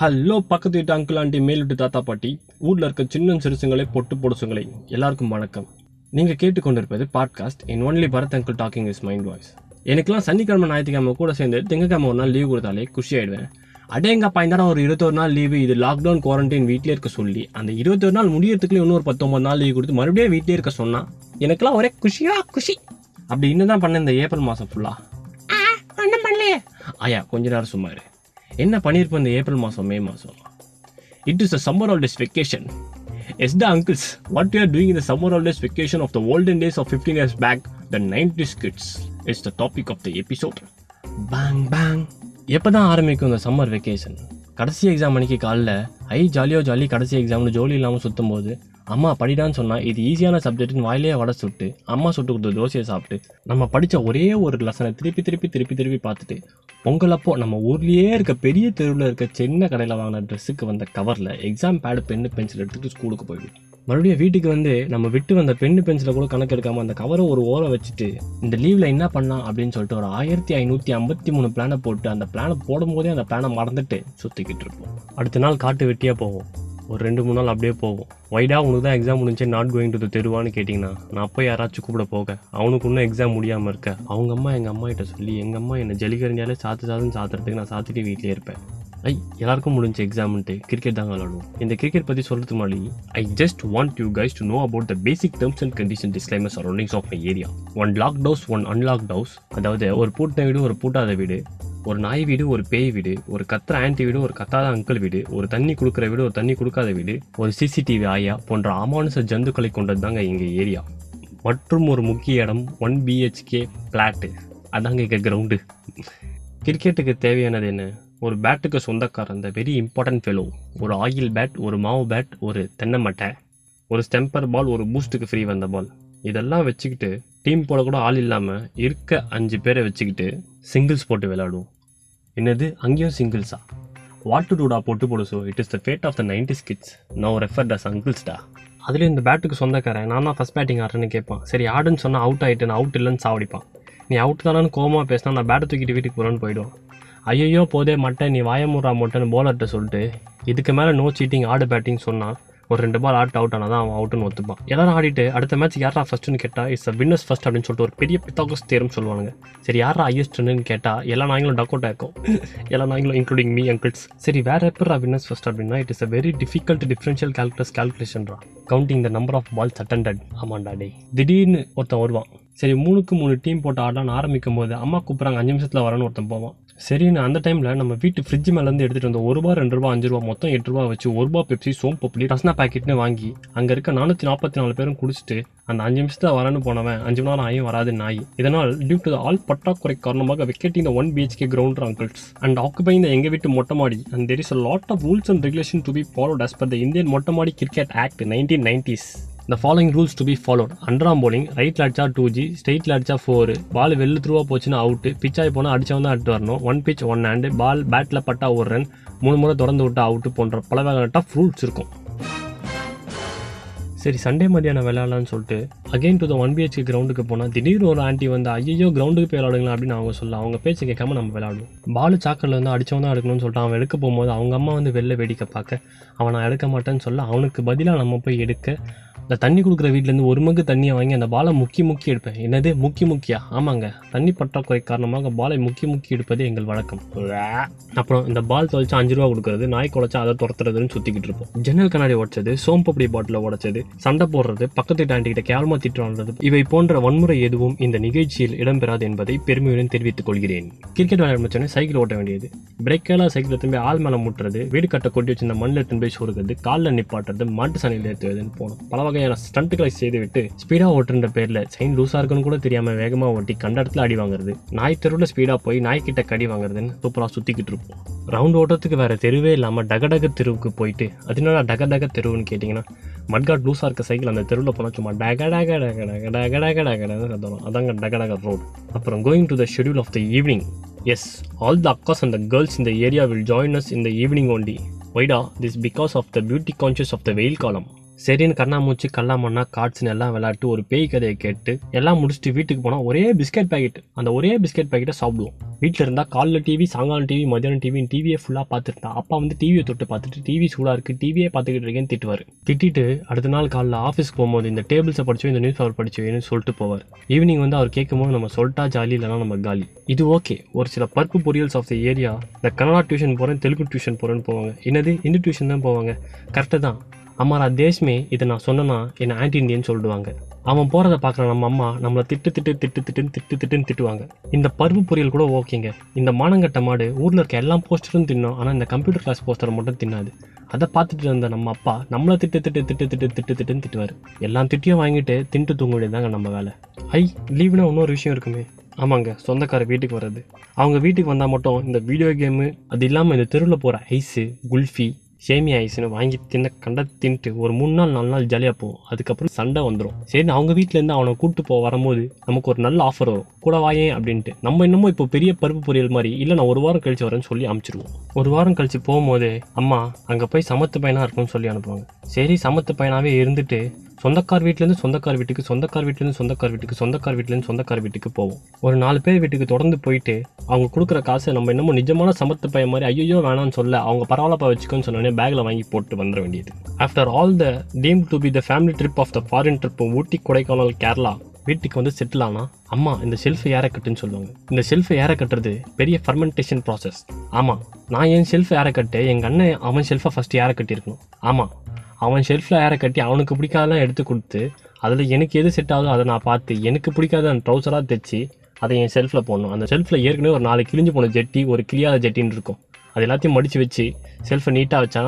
Hello பக்கத்து வீட்டு uncle aunty மேல் வீட்டு தாத்தா பாட்டி. ஊரில் இருக்க சின்ன சிறுசுங்களே பொட்டு பொடுசுங்களே எல்லாருக்கும் வணக்கம். நீங்கள் கேட்டுக்கொண்டிருப்பது podcast in only Bharat uncle talking is mind voice எனக்குலாம் சனிக்கிழமை ஞாயிற்றுக்கிழமை கூட சேர்ந்து திங்கக்கிழமை ஒரு நாள் லீவ் கொடுத்தாலே குஷி ஆயிடுவேன். அடேங்கப்பா இந்த ஒரு இருபத்தொரு நாள் லீவு இது லாக்டவுன் குவாரண்டைன் வீட்டிலே இருக்க சொல்லி அந்த இருபத்தொரு நாள் முடியறதுக்குள்ளே இன்னொரு பத்தொம்பது நாள் லீவ் கொடுத்து மறுபடியும் வீட்டிலே இருக்க சொன்னா எனக்கெல்லாம் ஒரே குஷியா குஷி. அப்படி இன்னும் தான் பண்ணேன் இந்த ஏப்ரல் மாதம் ஃபுல்லாக ஒன்றும் பண்ணலையே. ஆயா கொஞ்ச நேரம் சும்மா இரு. என்ன பண்ணியிருப்போம் இந்த ஏப்ரல் மாதம் மே மாதம் it is a summer holidays vacation yes the uncles what you are doing இந்த summer holidays vacation of the olden days of fifteen years back the nineties kids is the topic of the episode bang bang எப்போ தான் ஆரம்பிக்கும் இந்த summer vacation கடைசி exam அன்னைக்கு காலைல ஐ ஜாலியோ jolly கடைசி எக்ஸாம்னு ஜோலி இல்லாமல் சுற்றும் போது அம்மா படிடான்னு சொன்னால் இது ஈஸியான சப்ஜெக்ட்னு வாயிலேயே வடை சுட்டு அம்மா சுட்டு கொடுத்த தோசையை சாப்பிட்டு நம்ம படித்த ஒரே ஒரு லெசனை திருப்பி திருப்பி திருப்பி திருப்பி பார்த்துட்டு பொங்கல் அப்போ நம்ம ஊர்லேயே இருக்க பெரிய தெருவில் இருக்க சின்ன கடையில் வாங்கின ட்ரெஸ்ஸுக்கு வந்த கவரில் எக்ஸாம் பேடு பென்னு பென்சில் எடுத்துகிட்டு ஸ்கூலுக்கு போயிடும் மறுபடியும் வீட்டுக்கு வந்து நம்ம விட்டு வந்த பெண்ணு பென்சிலை கூட கணக்கு எடுக்காமல் அந்த கவரை ஒரு ஓரம் வச்சுட்டு இந்த லீவில் என்ன பண்ணலாம் அப்படின்னு சொல்லிட்டு ஒரு ஆயிரத்தி ஐநூற்றி ஐம்பத்தி மூணு பிளானை போட்டு அந்த பிளானை போடும்போதே அந்த பிளானை மறந்துட்டு சுற்றிக்கிட்டு இருப்போம். அடுத்த நாள் காட்டு வெட்டியாக போவோம். ஒரு ரெண்டு மூணு நாள் அப்படியே போவோம் வைடா உனக்கு தான் எக்ஸாம் முடிஞ்சு நாட் கோயிங் டு தெருவான்னு கேட்டிங்கன்னா நான் அப்போ யாராச்சும் கூப்பிட போக. அவனுக்கு இன்னும் எக்ஸாம் முடியாமல் இருக்க. அவங்க அம்மா எங்கள் அம்மா கிட்ட சொல்லி எங்கள் அம்மா என்னை ஜலிகரண்டியாலே சாத்து சாத்துன்னு சாத்துறதுக்கு நான் சாத்துட்டு வீட்டிலே இருப்பேன். ஐ எல்லாருக்கும் முடிஞ்ச எக்ஸாம்ன்ட்டு கிரிக்கெட் தாங்க விளாடுவோம். இந்த கிரிக்கெட் பற்றி சொல்கிறதுக்கு முன்னாடி I just want you guys to know about the basic terms and condition disclaimer surroundings of my area one lockdowns one unlock downs அதாவது ஒரு பூட்டின வீடு ஒரு பூட்டாத வீடு. ஒரு நாய் வீடு ஒரு பேய் வீடு ஒரு கத்துற ஆன்டி வீடு ஒரு கத்தாத அங்கிள் வீடு ஒரு தண்ணி கொடுக்குற வீடு ஒரு தண்ணி கொடுக்காத வீடு ஒரு சிசிடிவி ஆயா போன்ற அமானுஷ ஜந்துக்களை கொண்டது தாங்க எங்கள் ஏரியா. மற்றும் ஒரு முக்கிய இடம் ஒன் பிஹெச்கே பிளாட்டு அதாங்க எங்கள் கிரவுண்டு கிரிக்கெட்டுக்கு தேவையானது என்ன? ஒரு பேட்டுக்கு சொந்தக்காரன் அந்த வெரி இம்பார்ட்டன்ட் ஃபெலோ ஒரு ஆயில் பேட் ஒரு மாவு பேட் ஒரு தென்னை மட்டை. ஒரு ஸ்டெம்பர் பால் ஒரு பூஸ்ட்டுக்கு ஃப்ரீ வந்த பால் இதெல்லாம் வச்சுக்கிட்டு டீம் போல கூட ஆள் இல்லாமல் இருக்க அஞ்சு பேரை வச்சுக்கிட்டு சிங்கிள்ஸ் போட்டு விளையாடுவோம். என்னது? அங்கேயும் சிங்கிள்ஸா வாட்டு டூடா போட்டு போடு so it is the fate of the nineties kids no refer does அங்கிள்ஸ்டா அதுலேயும் இந்த பேட்டுக்கு சொந்தக்காரன். நான் தான் ஃபஸ்ட் பேட்டிங் ஆடுறேன்னு கேட்பான். சரி ஆடுன்னு சொன்னால் அவுட் ஆகிட்டு நான் அவுட் இல்லைன்னு சாவடிப்பான். நீ அவுட் தானு கோவமாக பேசினா நான் பேட்டை தூக்கிட்டு வீட்டுக்கு போகிறேன்னு போயிடுவான். ஐயோ போதே மட்டை நீ வாயமுறா மொட்டைன்னு போலர்கிட்ட சொல்லிட்டு இதுக்கு மேலே நோ சீட்டிங் ஆடு பேட்டிங் சொன்னால் ஒரு ரெண்டு பால் ஆட் அவுட் ஆனால் தான் அவன் அவுட்டுன்னு ஒத்துப்பான். எல்லாரும் ஆடிட்டு அடுத்த மேட்ச் யாரா ஃபஸ்ட்டுன்னு கேட்டால் இட்ஸ் அ வின்னர்ஸ் ஃபஸ்ட் அப்படின்னு சொல்லிட்டு ஒரு பெரிய பித்தாகஸ் தேரும் சொல்லுவாங்க சரி யாரா ஹையஸ்ட்னு கேட்டால் எல்லா நாங்களும் டக் அவுட் ஆகும் எல்லா நாங்களும் இன்க்ளூடிங் மீ அங்கிள்ஸ் சரி வேற எப்பரா வின்னர்ஸ் ஃபஸ்ட் அப்படின்னா it is a very difficult differential calculus கேல்குலேஷன்ரா counting the number of balls attended ஆமாண்டா டே திடீர்னு ஒருத்தன் வருவான். சரி மூணுக்கு மூணு டீம் போட்டு ஆடலான்னு ஆரம்பிக்கும் போது அம்மா கூப்பிட்றாங்க அஞ்சு நிமிஷத்தில் வரேன்னு ஒருத்தன் போவான். சரின்னு அந்த டைமில் நம்ம வீட்டு ஃப்ரிட்ஜ் மேலேருந்து எடுத்துகிட்டு வந்த ஒரு ரூபா ரெண்டு ரூபா அஞ்சு ரூபா மொத்தம் எட்டு ரூபா வச்சு ஒரு ரூபா பெப்சி சோம் பப்ளி ரஸ்னா பாக்கெட்னு வாங்கி அங்கே இருக்க நானூற்றி நாற்பத்தி நாலு பேரும் குடிச்சிட்டு அந்த அஞ்சு நிமிஷத்தில் வரன்னு போனவன் அஞ்சு மணி நேரம் ஆயும் வராது நாய். இதனால் டியூ டு ஆல் பற்றாக்குறை காரணமாக vacating the one BHK ground uncles and occupying the எங்கள் வீட்டு மொட்டை மாடி and there is a lot of rules and regulation to be followed as per the Indian மொட்டை மாடி cricket act nineteen nineties the following rules to be followed underarm bowling ரைட்ல அடிச்சா two G ஸ்ட்ரெயிட்டில் அடிச்சா four பால் வெளில த்ரூவா போச்சுன்னா out ஆகி போனால் அடிச்சவன் தான் அடுத்து வரணும். One pitch one hand ball battle பட்டா ஒரு ரன் மூணு முறை திறந்து விட்டா அவுட்டு போன்ற பல வகையான டஃப் ரூல்ஸ் இருக்கும். சரி சண்டே மதியானம் விளையாடலாம்னு சொல்லிட்டு again to the one BHK கிரவுண்டுக்கு போனால் திடீர்னு ஒரு ஆண்டி வந்து ஐயோ கிரவுண்டுக்கு போய் விளாடுங்களா அப்படின்னு அவங்க சொல்ல அவங்க பேச்சு கேட்காம நம்ம விளையாடுவோம். பால் சாக்கரில் வந்து அடித்தவன் தான் எடுக்கணும்னு சொல்லிட்டு அவன் எடுக்க போகும்போது அவங்க அம்மா வந்து வெளில வேடிக்கை பார்க்க அவன் நான் எடுக்க மாட்டேன்னு சொல்ல அவனுக்கு பதிலாக நம்ம போய் எடுக்க இந்த தண்ணி கொடுக்குற வீட்டிலேருந்து ஒரு மக்கு தண்ணியை வாங்கி அந்த பாலை முக்கி முக்கி எடுப்பேன். என்னது? முக்கி முக்கியா? ஆமாங்க. தண்ணி பற்றாக்குறை காரணமாக பாலை முக்கி முக்கி எடுப்பது எங்கள் வழக்கம். அப்புறம் இந்த பால் தொலைச்சா அஞ்சு ரூபா கொடுக்குறது நாய் குலைச்சா அதை துரத்துறதுன்னு சுற்றிக்கிட்டு இருப்போம். ஜன்னல் கண்ணாடி உடைச்சது சோம்பப்படி பாட்டில் உடச்சது சண்டை போடுறது பக்கத்து டாண்டிகிட்ட கேவலமா திட்டுறது இவை போன்ற வன்முறை எதுவும் இந்த நிகழ்ச்சியில் இடம்பெறாது என்பதை பெருமையுடன் தெரிவித்துக் கொள்கிறேன். கிரிக்கெட் விளையாட முடிச்சோன்னே சைக்கிள் ஓட்ட வேண்டியது. பிரேக்கெல்லாம் சைக்கிள் திரும்பி ஆள் மேலே முட்டுறது வீடு கட்ட கொட்டி வச்சிருந்த மண்ணில் திரும்பி போய் காலில் நிப்பாட்டுறது மாட்டு சனியில் ஏற்றுவதுன்னு போனோம். பல வகையான ஸ்டண்ட்டுகளை செய்துவிட்டு ஸ்பீடாக ஓட்டுன்ற பேரில் செயின் லூஸாக இருக்குன்னு கூட தெரியாமல் வேகமாக ஓட்டி கண்ட இடத்துல அடி வாங்குறது. நாய் தெருவில் ஸ்பீடாக போய் நாய்க்கிட்ட கடி வாங்குறதுன்னு சூப்பராக சுற்றிக்கிட்டு இருப்போம். ரவுண்ட் ஓட்டத்துக்கு வேற தெருவே இல்லாமல் டகடக தெருவுக்கு போயிட்டு அதனால டக டக தெருவுன்னு கேட்டிங்கன்னா மட்காட் லூஸாக இருக்க சைக்கிள் அந்த தெருவில் போனால் சும்மா டக டக டக டக டக டக சத்தம். அதாங்க டக டக ரோடு அப்புறம் going to the schedule of the evening as all the அக்காஸ் and the girls இந்த ஏரியா வில் ஜாயின் அஸ் இந்த evening only ஒய்டா this because of the beauty conscious of the வெயில் காலம் சரின்னு கண்ணாமூச்சி கல்லாமண்ணா கார்ட்ஸ்னு எல்லாம் விளையாட்டு ஒரு பேய் கதையை கேட்டு எல்லாம் முடிச்சுட்டு வீட்டுக்கு போனால் ஒரே பிஸ்கெட் பாக்கெட் அந்த ஒரே பிஸ்கெட் பாக்கெட்டை சாப்பிடுவோம். வீட்டில் இருந்தால் காலில் டிவி சாயங்காலம் டிவி மதியானம் டிவி டிவியை ஃபுல்லாக பார்த்துருந்தா அப்பா வந்து டிவியை தொட்டு பார்த்துட்டு டிவி சூடாக இருக்குது டிவியே பார்த்துக்கிட்டு இருக்கேன்னு திட்டுவார். திட்டிட்டு அடுத்த நாள் காலைல ஆஃபீஸ்க்கு போகும்போது இந்த டேபிள்ஸை படிச்சு இந்த நியூஸ் பேப்பர் படிச்சோன்னு சொல்லிட்டு போவார். ஈவினிங் வந்து அவர் கேட்கும்போது நம்ம சொல்லிட்டா ஜாலி இல்லைனா நம்ம காலி. இது ஓகே ஒரு சில பருப்பு பொரியல்ஸ் ஆஃப் த ஏரியா இந்த கன்னடா டியூஷன் போகிறேன் தெலுங்கு டியூஷன் போகிறேன்னு போவாங்க. என்னது? இந்து டியூஷன் தான் போவாங்க. கரெக்டாக தான். அம்மாரா தேஷ்மே இதை நான் சொன்னேன்னா என்னை ஆன்டி இண்டியன் சொல்லிடுவாங்க. அவன் போகிறத பார்க்குற நம்ம அம்மா நம்மளை திட்டு திட்டு திட்டு திட்டுன்னு திட்டு திட்டுன்னு திட்டுவாங்க. இந்த பருப்பு பொரியல் கூட ஓகேங்க. இந்த மானங்கட்ட மாடு ஊரில் இருக்க எல்லா போஸ்டரும் தின்னும் ஆனால் இந்த கம்ப்யூட்டர் கிளாஸ் போஸ்டரை மட்டும் தின்னாது. அதை பார்த்துட்டு இருந்த நம்ம அப்பா நம்மளை திட்டு திட்டு திட்டு திட்டு திட்டு திட்டுன்னு திட்டுவார். எல்லாம் திட்டியும் வாங்கிட்டு தின்ட்டு தூங்க வேண்டியதாங்க நம்ம வேலை. ஐ லீவுனா இன்னொரு விஷயம் இருக்குமே. ஆமாங்க சொந்தக்கார வீட்டுக்கு வர்றது. அவங்க வீட்டுக்கு வந்தால் மட்டும் இந்த வீடியோ கேமு அது இல்லாமல் இந்த தெருவில் போகிற ஐஸு குல்ஃபி சேமியா ஐஸ்னு வாங்கி தின்ன கண்ட தின்ட்டு ஒரு மூணு நாள் நாலு நாள் ஜாலியாக போகும். அதுக்கப்புறம் சண்டை வந்துடும் சரி அவங்க வீட்டிலேருந்து அவனை கூப்பிட்டு போக வரும்போது நமக்கு ஒரு நல்ல ஆஃபர் வரும். கூட வாயேன் அப்படின்ட்டு. நம்ம இன்னமும் இப்போ பெரிய பருப்பு பொரியல் மாதிரி இல்லை நான் ஒரு வாரம் கழிச்சு வரேன்னு சொல்லி அனுப்பிச்சிருவோம் ஒரு வாரம் கழிச்சு போகும்போது அம்மா அங்கே போய் சமத்து பையனாக இருக்கும்னு சொல்லி அனுப்புவாங்க. சரி சமத்து பையனாகவே இருந்துட்டு சொந்தக்கார் வீட்டிலேருந்து சொந்தக்கார் வீட்டுக்கு சொந்தக்கார் வீட்டிலேருந்து சொந்தக்கார் வீட்டுக்கு சொந்தக்கார் வீட்டிலேருந்து சொந்தக்கார் வீட்டுக்கு போவோம். ஒரு நாலு பேர் வீட்டுக்கு தொடர்ந்து போயிட்டு அவங்க கொடுக்குற காசை நம்ம என்னமோ நிஜமான சமத்து பையன் மாதிரி ஐயோ வேணாம்னு சொல்ல அவங்க பரவாயில்லப்பா வச்சுக்கோன்னு சொன்னோடனே பேக்கில் வாங்கி போட்டு வந்துட வேண்டியது. After all the team to be the family trip of the foreign trip Ooty Kodaikanal Kerala வீட்டுக்கு வந்து செட்டில் ஆனால் அம்மா இந்த ஷெல்ஃபை ஏற கட்டுன்னு சொல்லுவாங்க. இந்த ஷெல்ஃபை ஏற கட்டுறது? பெரிய ஃபர்மெண்டேஷன் ப்ராசஸ் ஆமாம் நான் என் ஷெல்ஃப் ஏற கட்டு எங்கள் அண்ணன் அவன் ஷெல்ஃபை ஃபஸ்ட்டு ஏற கட்டியிருக்கணும்? ஆமாம் அவன் ஷெல்ஃபில் ஏற கட்டி அவனுக்கு பிடிக்காதெல்லாம் எடுத்து கொடுத்து அதில் எனக்கு எது செட் ஆகுதோ அதை நான் பார்த்து எனக்கு பிடிக்காத அந்த ட்ரௌசராக தைச்சி அதை என் ஷெல்ஃபில் போடணும். அந்த ஷெல்ஃபில் ஏற்கனவே ஒரு நாலு கிழிஞ்சு போன ஜெட்டி ஒரு கிளியாத ஜெட்டின்னு இருக்கும். அது எல்லாத்தையும் மடித்து வச்சு செல்ஃபை நீட்டாக வச்சா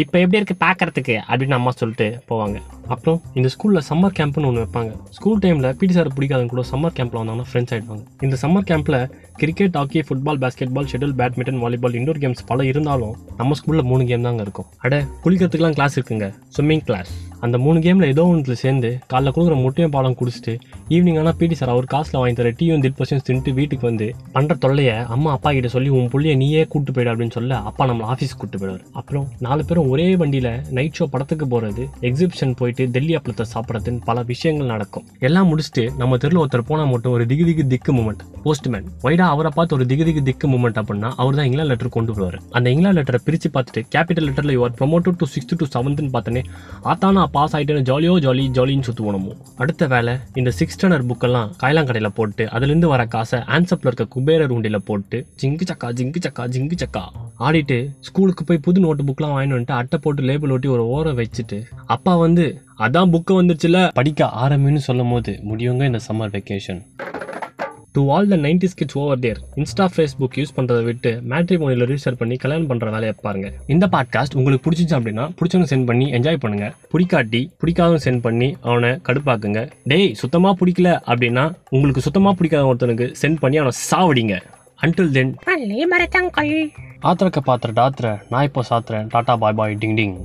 இப்போ எப்படி இருக்குது பார்க்கறதுக்கு? அப்படின்னு அம்மா சொல்லிட்டு போவாங்க. அப்புறம் இந்த ஸ்கூலில் சம்மர் கேம்ப்னு ஒன்று வைப்பாங்க. ஸ்கூல் டைமில் பிடி சார் பிடிக்காதவங்க கூட சம்மர் கேம்பில் வந்தாங்கன்னா ஃப்ரெண்ட்ஸ் ஆகிடுவாங்க இந்த சம்மர் கேம்பில் cricket hockey football basketball shuttle badminton volleyball indoor games பல இருந்தாலும் நம்ம ஸ்கூலில் மூணு கேம் தாங்க இருக்கும். அட குளிக்கிறதுக்குலாம் கிளாஸ் இருக்குங்க. ஸ்விம்மிங் கிளாஸ் அந்த மூணு கேமில் ஏதோ ஒன்றில் சேர்ந்து காலைல கொடுக்குற முட்டையும் பாலம் குடிச்சிட்டு ஈவினிங் ஆனால் பிடி சார் அவர் காசில் வாங்கி தர டீயும் தில் பசியும் தின்ட்டு வீட்டுக்கு வந்து பண்ணுற தொல்லையை அம்மா அப்பா கிட்ட சொல்லி உன் புள்ளைய நீயே கூப்பிட்டு போயிடு அப்படின்னு சொல்ல அப்பா நம்மளை ஆஃபீஸ்க்கு கூப்பிட்டு போயிடுவார். அப்புறம் நாலு பேரும் ஒரே வண்டியில் நைட் ஷோ படத்துக்கு போகிறது எக்ஸிபிஷன் போயிட்டு டெல்லி அப்பளத்தை சாப்பிட்றதுன்னு பல விஷயங்கள் நடக்கும். எல்லாம் முடிச்சுட்டு நம்ம தெருவில் ஒருத்தர் போனால் மட்டும் ஒரு திகு திகு திக்கு மூமெண்ட் போஸ்ட்மேன் வைடா அவரை பார்த்து ஒரு திகு திகு திக்கு மூமெண்ட் அப்படின்னா அவர் தான் இங்கிலாந்து லெட்டர் கொண்டு வருவார். அந்த இங்கிலாந்து லெட்டரை பிரித்து பார்த்துட்டு கேபிட்டல் லெட்டரில் your promoted to sixth to செவன்த்னு பார்த்தனே ஆத்தானா பாஸ் ஆகிட்டேன்னு ஜாலியோ ஜாலி ஜாலின்னு சுற்றுவோம் அடுத்த வேலை இந்த சிக்ஸ் ஸ்டாண்டர்ட் புக்கெல்லாம் காயலாங்கடையில் போட்டு அதுலேருந்து வர காசை ஆன்சப்பில் இருக்க குபேரர் உண்டியில் போட்டு ஜிங்கு சக்கா ஜிங்கு சக்கா ஜிங்கு சக்கா ஆடிட்டு ஸ்கூலுக்கு போய் புது நோட்டு புக்லாம் வாங்கிட்டு வந்துட்டு அட்டை போட்டு லேபிள் ஒட்டி ஒரு ஓரம் வச்சுட்டு அப்பா வந்து அதான் புக்கு வந்துருச்சுல படிக்க ஆரம்பின்னு சொல்லும் போது முடியுங்க இந்த summer vacation to all the nineties kids over there Insta Facebook use பண்ணுறதை விட்டு மேட்ரிமோனியில் ரிஜிஸ்டர் பண்ணி கல்யாணம் பண்ணுற வேலையை பாருங்க. இந்த பாட்காஸ்ட் உங்களுக்கு பிடிச்சிச்சு அப்படின்னா பிடிச்சவங்க சென்ட் பண்ணி என்ஜாய் பண்ணுங்க. பிடிக்காட்டி பிடிக்காதவங்க சென்ட் பண்ணி அவனை கடுப்பாக்குங்க. டேய் சுத்தமாக பிடிக்கல அப்படின்னா உங்களுக்கு சுத்தமாக பிடிக்காத ஒருத்தனுக்கு சென்ட் பண்ணி அவனை சாவடிங்க. Until then மரத்தங்கள். ஆத்திரக்க பாத்திர டாத்திர நான் இப்போ சாத்திரேன் டாட்டா பாய் பாய் டிங் டிங்